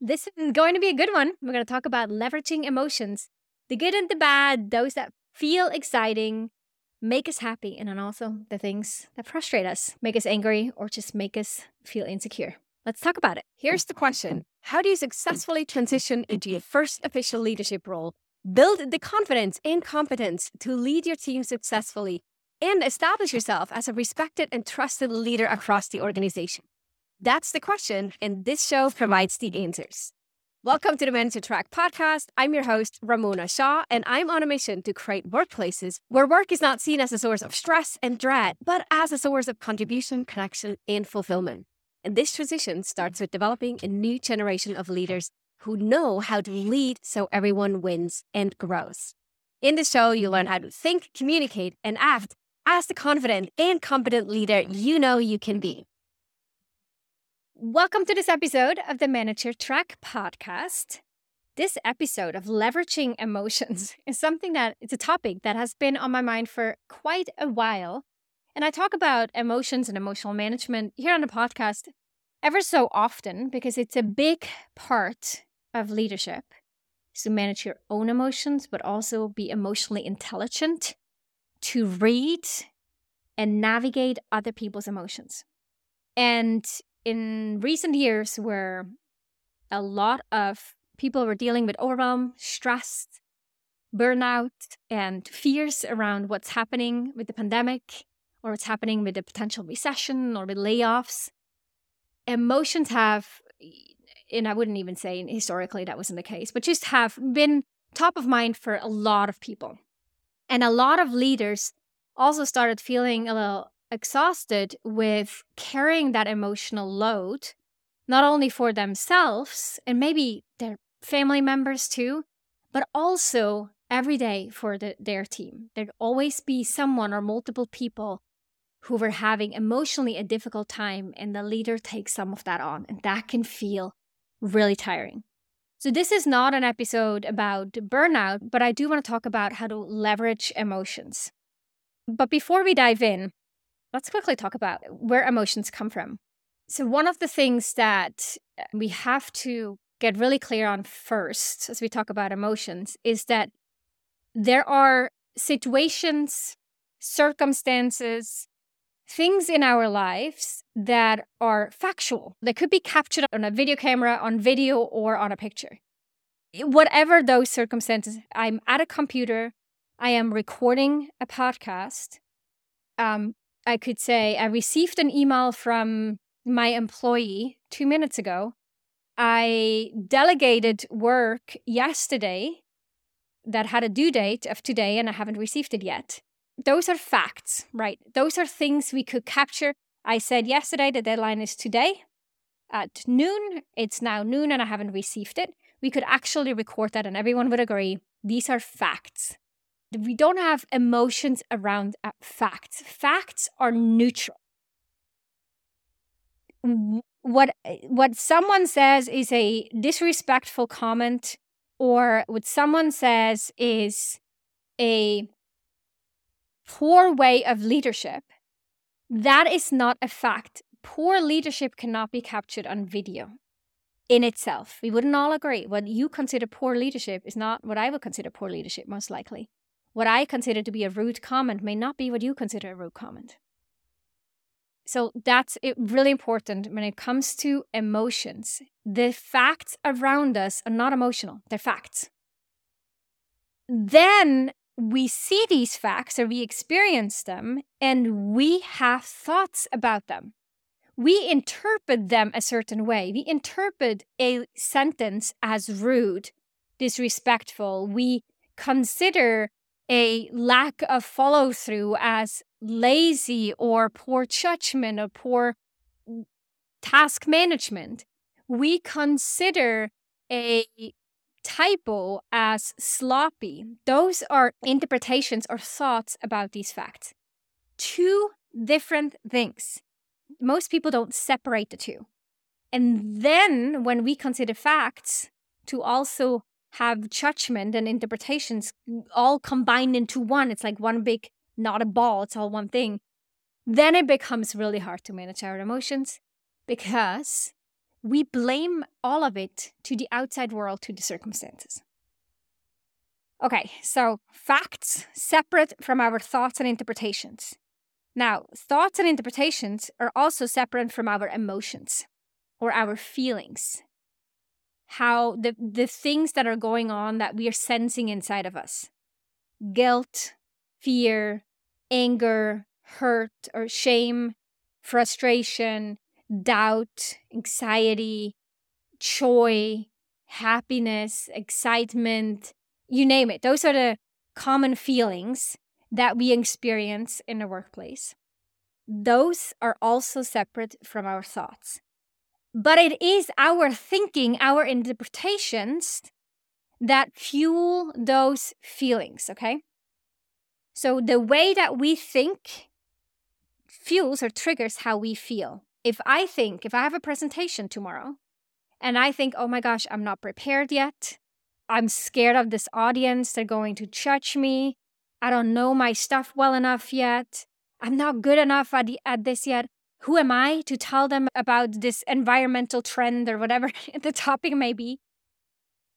This is going to be a good one. We're going to talk about leveraging emotions the good and the bad, those that feel exciting, make us happy, and then also the things that frustrate us, make us angry, or just make us feel insecure. Let's talk about it. Here's the question How do you successfully transition into your first official leadership role? Build the confidence and competence to lead your team successfully and establish yourself as a respected and trusted leader across the organization. That's the question, and this show provides the answers. Welcome to the Manager Track podcast. I'm your host, Ramona Shaw, and I'm on a mission to create workplaces where work is not seen as a source of stress and dread, but as a source of contribution, connection, and fulfillment. And this transition starts with developing a new generation of leaders who know how to lead so everyone wins and grows. In the show, you learn how to think, communicate, and act as the confident and competent leader you know you can be. Welcome to this episode of the Manager Track podcast. This episode of leveraging emotions is something that it's a topic that has been on my mind for quite a while. And I talk about emotions and emotional management here on the podcast ever so often because it's a big part of leadership is to manage your own emotions, but also be emotionally intelligent, to read and navigate other people's emotions. And in recent years, where a lot of people were dealing with overwhelm, stress, burnout, and fears around what's happening with the pandemic, or what's happening with the potential recession or with layoffs. Emotions have, and I wouldn't even say historically that wasn't the case, but just have been top of mind for a lot of people. And a lot of leaders also started feeling a little exhausted with carrying that emotional load, not only for themselves and maybe their family members too, but also every day for the, their team. There'd always be someone or multiple people who were having emotionally a difficult time, and the leader takes some of that on, and that can feel really tiring. So, this is not an episode about burnout, but I do want to talk about how to leverage emotions. But before we dive in, let's quickly talk about where emotions come from. So, one of the things that we have to get really clear on first as we talk about emotions is that there are situations, circumstances, things in our lives that are factual. They could be captured on a video camera, on video, or on a picture. Whatever those circumstances, I'm at a computer, I am recording a podcast. Um, I could say I received an email from my employee two minutes ago. I delegated work yesterday that had a due date of today and I haven't received it yet those are facts, right? Those are things we could capture. I said yesterday the deadline is today at noon. It's now noon and I haven't received it. We could actually record that and everyone would agree. These are facts. We don't have emotions around uh, facts. Facts are neutral. What what someone says is a disrespectful comment or what someone says is a poor way of leadership, that is not a fact. Poor leadership cannot be captured on video in itself. We wouldn't all agree. What you consider poor leadership is not what I would consider poor leadership, most likely. What I consider to be a rude comment may not be what you consider a rude comment. So that's really important when it comes to emotions. The facts around us are not emotional, they're facts. Then we see these facts or we experience them and we have thoughts about them. We interpret them a certain way. We interpret a sentence as rude, disrespectful. We consider a lack of follow through as lazy or poor judgment or poor mm, task management. We consider a typo as sloppy. Those are interpretations or thoughts about these facts. Two different things. Most people don't separate the two. And then when we consider facts to also have judgment and interpretations all combined into one, it's like one big, not a ball, it's all one thing. Then it becomes really hard to manage our emotions because we blame all of it to the outside world, to the circumstances. Okay, so facts separate from our thoughts and interpretations. Now, thoughts and interpretations are also separate from our emotions or our feelings. How the, the things that are going on that we are sensing inside of us guilt, fear, anger, hurt, or shame, frustration, doubt, anxiety, joy, happiness, excitement, you name it. Those are the common feelings that we experience in the workplace. Those are also separate from our thoughts. But it is our thinking, our interpretations that fuel those feelings, okay? So the way that we think fuels or triggers how we feel. If I think, if I have a presentation tomorrow and I think, oh my gosh, I'm not prepared yet, I'm scared of this audience, they're going to judge me, I don't know my stuff well enough yet, I'm not good enough at, the, at this yet. Who am I to tell them about this environmental trend or whatever the topic may be?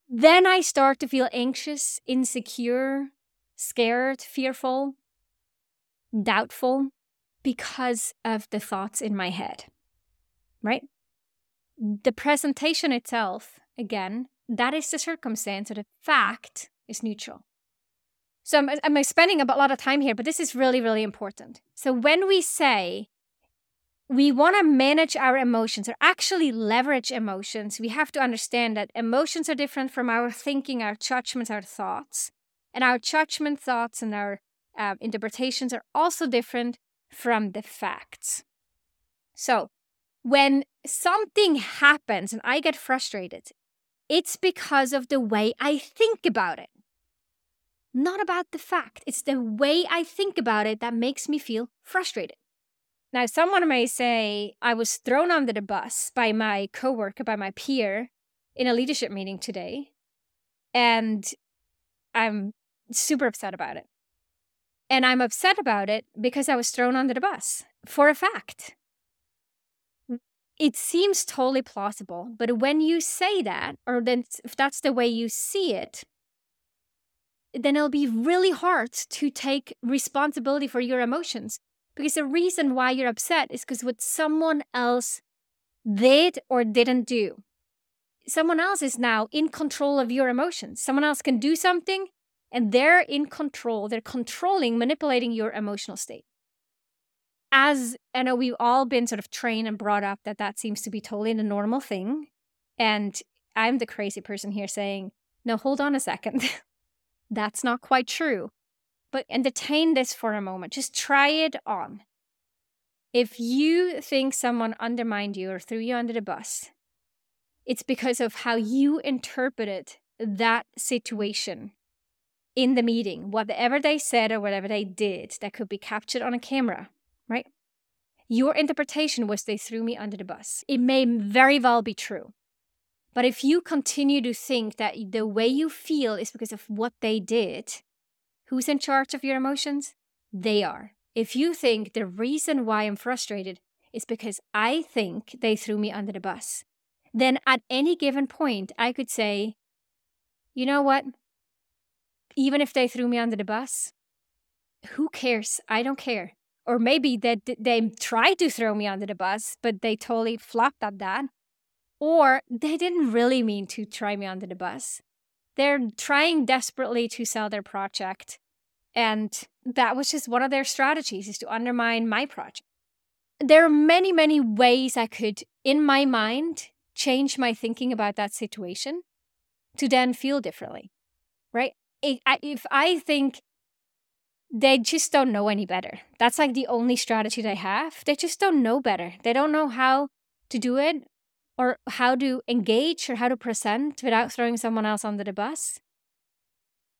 Then I start to feel anxious, insecure, scared, fearful, doubtful because of the thoughts in my head, right? The presentation itself, again, that is the circumstance or the fact is neutral. So I'm, I'm spending a lot of time here, but this is really, really important. So when we say we want to manage our emotions or actually leverage emotions, we have to understand that emotions are different from our thinking, our judgments, our thoughts. And our judgment, thoughts, and our uh, interpretations are also different from the facts. So when something happens and I get frustrated, it's because of the way I think about it. Not about the fact. It's the way I think about it that makes me feel frustrated. Now, someone may say, I was thrown under the bus by my coworker, by my peer in a leadership meeting today, and I'm super upset about it. And I'm upset about it because I was thrown under the bus for a fact. It seems totally plausible, but when you say that, or then if that's the way you see it, then it'll be really hard to take responsibility for your emotions. Because the reason why you're upset is because what someone else did or didn't do. Someone else is now in control of your emotions. Someone else can do something and they're in control. They're controlling, manipulating your emotional state. As I know, we've all been sort of trained and brought up that that seems to be totally the normal thing. And I'm the crazy person here saying, no, hold on a second. That's not quite true. But entertain this for a moment. Just try it on. If you think someone undermined you or threw you under the bus, it's because of how you interpreted that situation in the meeting, whatever they said or whatever they did that could be captured on a camera, right? Your interpretation was they threw me under the bus. It may very well be true. But if you continue to think that the way you feel is because of what they did, who's in charge of your emotions? They are. If you think the reason why I'm frustrated is because I think they threw me under the bus, then at any given point, I could say, you know what? even if they threw me under the bus, who cares? I don't care. Or maybe that they, they tried to throw me under the bus, but they totally flopped at that. Or they didn't really mean to try me under the bus. They're trying desperately to sell their project. And that was just one of their strategies is to undermine my project. There are many, many ways I could, in my mind, change my thinking about that situation to then feel differently, right? if I think they just don't know any better, that's like the only strategy they have. They just don't know better. They don't know how to do it or how to engage or how to present without throwing someone else under the bus.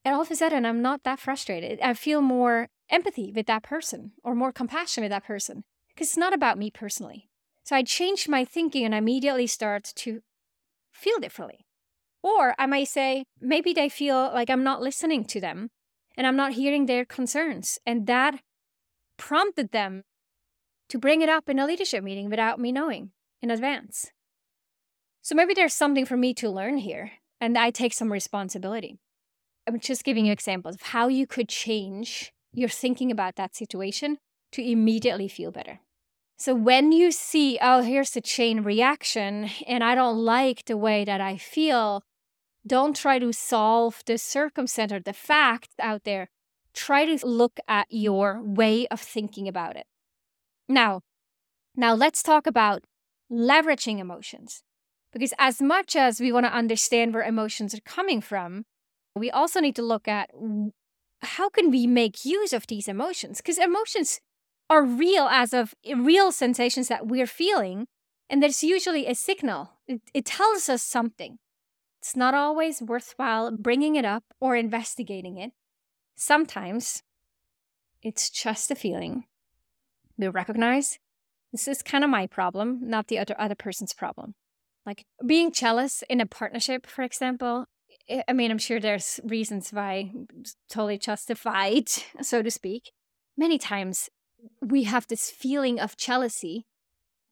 And all of a sudden, I'm not that frustrated. I feel more empathy with that person or more compassion with that person because it's not about me personally. So I change my thinking and immediately start to feel differently. Or I might say, maybe they feel like I'm not listening to them and I'm not hearing their concerns. And that prompted them to bring it up in a leadership meeting without me knowing in advance. So maybe there's something for me to learn here, and I take some responsibility. I'm just giving you examples of how you could change your thinking about that situation to immediately feel better. So when you see, oh, here's the chain reaction, and I don't like the way that I feel, don't try to solve the circumstance or the fact out there. Try to look at your way of thinking about it. Now, now let's talk about leveraging emotions. Because as much as we want to understand where emotions are coming from, we also need to look at how can we make use of these emotions? Because emotions are real as of eh, real sensations that we're feeling. And there's usually a signal. It, it tells us something. It's not always worthwhile bringing it up or investigating it. Sometimes it's just a feeling. We recognize this is kind of my problem, not the other other person's problem. Like being jealous in a partnership, for example. I mean, I'm sure there's reasons why totally justified, so to speak. Many times we have this feeling of jealousy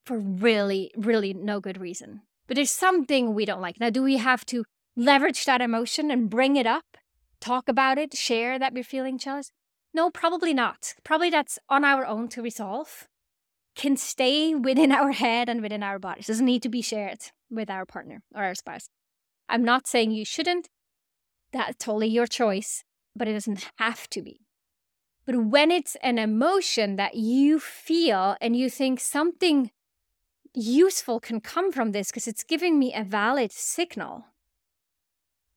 for really, really no good reason. But there's something we don't like. Now, do we have to leverage that emotion and bring it up, talk about it, share that we're feeling jealous? No, probably not. Probably that's on our own to resolve. Can stay within our head and within our bodies. Doesn't need to be shared with our partner or our spouse. I'm not saying you shouldn't. That's totally your choice, but it doesn't have to be. But when it's an emotion that you feel and you think something useful can come from this because it's giving me a valid signal,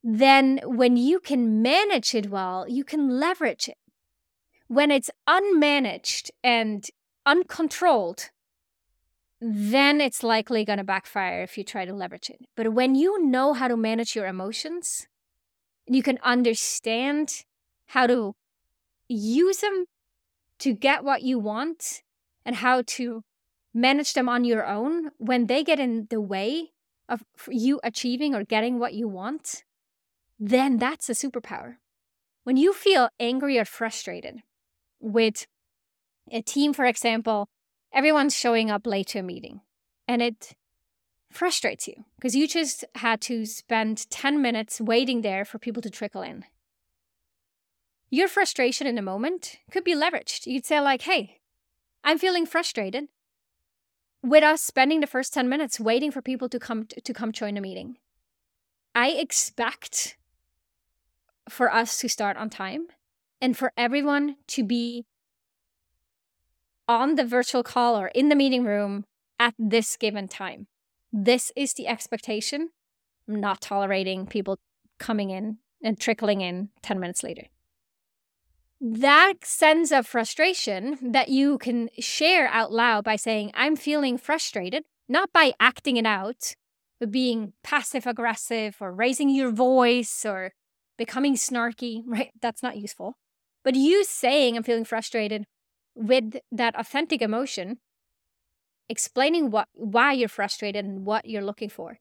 then when you can manage it well, you can leverage it. When it's unmanaged and uncontrolled, then it's likely going to backfire if you try to leverage it. But when you know how to manage your emotions, you can understand how to use them to get what you want and how to manage them on your own when they get in the way of you achieving or getting what you want, then that's a superpower. When you feel angry or frustrated with a team, for example, everyone's showing up late to a meeting and it frustrates you because you just had to spend 10 minutes waiting there for people to trickle in. Your frustration in a moment could be leveraged. You'd say, like, hey, I'm feeling frustrated with us spending the first 10 minutes waiting for people to come to come join a meeting. I expect for us to start on time and for everyone to be on the virtual call or in the meeting room at this given time. This is the expectation. I'm not tolerating people coming in and trickling in 10 minutes later that sense of frustration that you can share out loud by saying, I'm feeling frustrated, not by acting it out, but being passive aggressive or raising your voice or becoming snarky, right? That's not useful. But you saying, I'm feeling frustrated with that authentic emotion, explaining what, why you're frustrated and what you're looking for.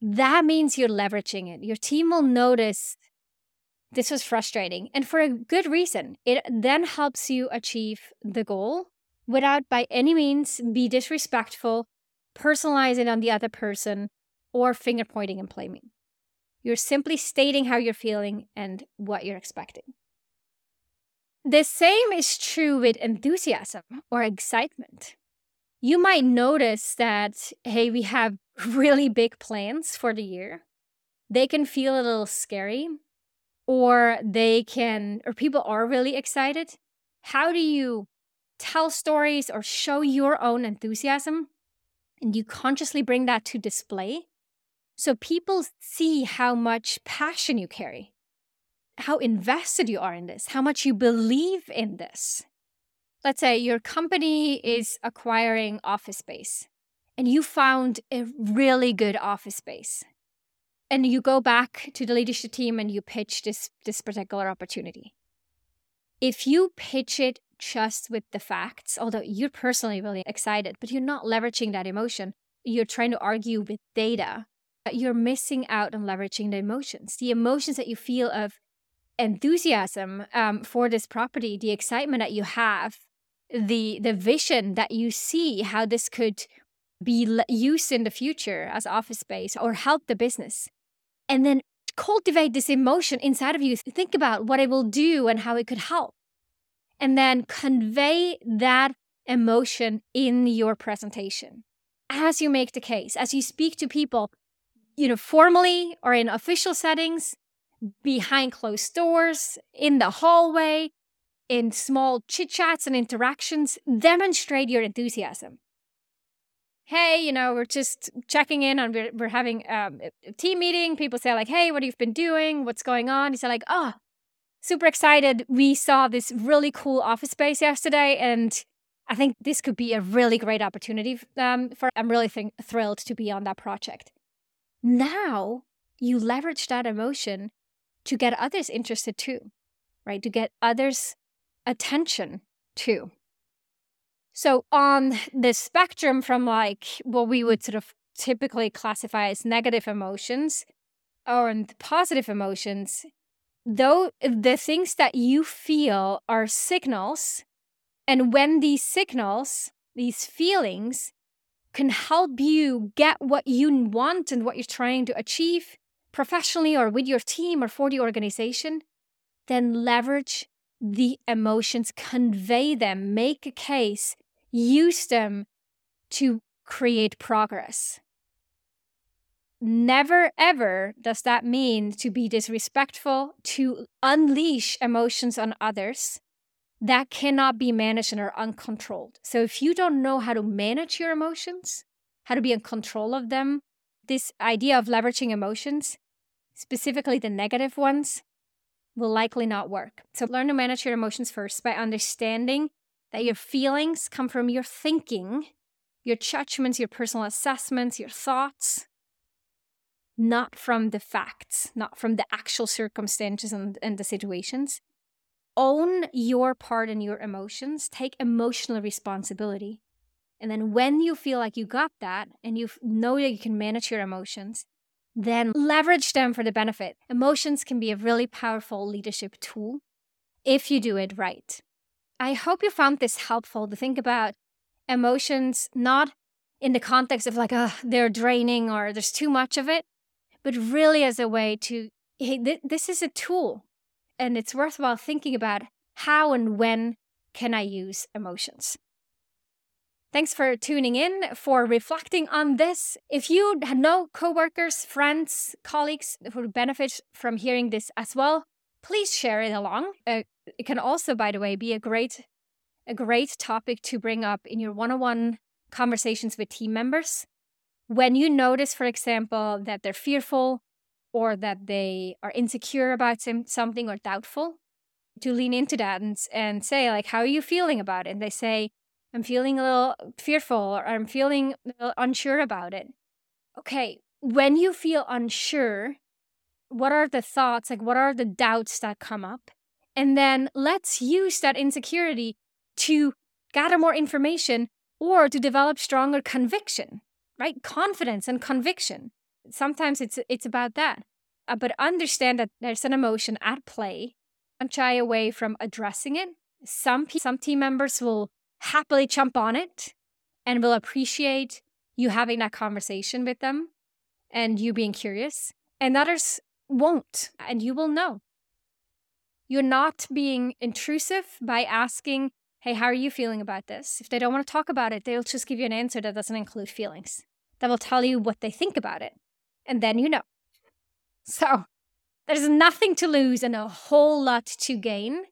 That means you're leveraging it. Your team will notice this was frustrating and for a good reason. It then helps you achieve the goal without by any means be disrespectful, personalizing on the other person, or finger pointing and blaming. You're simply stating how you're feeling and what you're expecting. The same is true with enthusiasm or excitement. You might notice that, hey, we have really big plans for the year. They can feel a little scary or they can, or people are really excited, how do you tell stories or show your own enthusiasm? And you consciously bring that to display so people see how much passion you carry, how invested you are in this, how much you believe in this. Let's say your company is acquiring office space and you found a really good office space and you go back to the leadership team and you pitch this this particular opportunity if you pitch it just with the facts although you're personally really excited but you're not leveraging that emotion you're trying to argue with data you're missing out on leveraging the emotions the emotions that you feel of enthusiasm um, for this property the excitement that you have the the vision that you see how this could be used in the future as office space or help the business. And then cultivate this emotion inside of you. Think about what it will do and how it could help. And then convey that emotion in your presentation as you make the case, as you speak to people, you know, formally or in official settings, behind closed doors, in the hallway, in small chit chats and interactions, demonstrate your enthusiasm. Hey, you know, we're just checking in and we're, we're having um, a team meeting. People say, like, hey, what have you been doing? What's going on? You say, like, oh, super excited. We saw this really cool office space yesterday and I think this could be a really great opportunity um, for. I'm really think, thrilled to be on that project. Now you leverage that emotion to get others interested too, right? To get others' attention too. So, on the spectrum from like what we would sort of typically classify as negative emotions or positive emotions, though the things that you feel are signals and when these signals, these feelings, can help you get what you want and what you're trying to achieve professionally or with your team or for the organization, then leverage the emotions, convey them, make a case, use them to create progress. Never ever does that mean to be disrespectful, to unleash emotions on others, that cannot be managed and are uncontrolled. So if you don't know how to manage your emotions, how to be in control of them, this idea of leveraging emotions, specifically the negative ones, will likely not work. So learn to manage your emotions first by understanding that your feelings come from your thinking, your judgments, your personal assessments, your thoughts, not from the facts, not from the actual circumstances and, and the situations own your part in your emotions, take emotional responsibility. And then when you feel like you got that and you know that you can manage your emotions, then leverage them for the benefit. Emotions can be a really powerful leadership tool if you do it right. I hope you found this helpful to think about emotions not in the context of like, oh, they're draining or there's too much of it, but really as a way to, hey, th- this is a tool and it's worthwhile thinking about how and when can I use emotions. Thanks for tuning in, for reflecting on this. If you know coworkers, friends, colleagues who benefit from hearing this as well, please share it along. Uh, it can also, by the way, be a great, a great topic to bring up in your one-on-one conversations with team members. When you notice, for example, that they're fearful or that they are insecure about something or doubtful, to lean into that and, and say, like, how are you feeling about it? And they say, I'm feeling a little fearful or I'm feeling unsure about it. Okay, when you feel unsure, what are the thoughts, like, what are the doubts that come up? And then let's use that insecurity to gather more information or to develop stronger conviction, right? Confidence and conviction sometimes it's it's about that. Uh, but understand that there's an emotion at play and shy away from addressing it. Some some team members will happily jump on it and will appreciate you having that conversation with them and you being curious, and others won't, and you will know. You're not being intrusive by asking, Hey, how are you feeling about this? If they don't want to talk about it, they'll just give you an answer that doesn't include feelings, that will tell you what they think about it and then you know. So there's nothing to lose and a whole lot to gain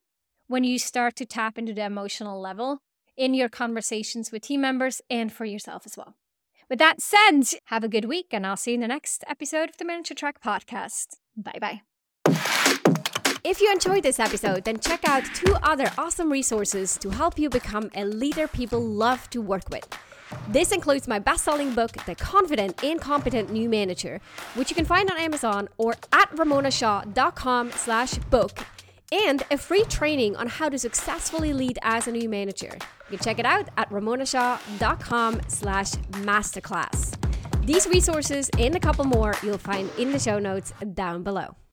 when you start to tap into the emotional level in your conversations with team members and for yourself as well. With that said, have a good week, and I'll see you in the next episode of the Manager Track podcast. Bye bye. If you enjoyed this episode, then check out two other awesome resources to help you become a leader people love to work with. This includes my best-selling book, The Confident and Competent New Manager, which you can find on Amazon or at ramonashaw.com slash book, and a free training on how to successfully lead as a new manager. You can check it out at ramonashaw.com slash masterclass. These resources and a couple more you'll find in the show notes down below.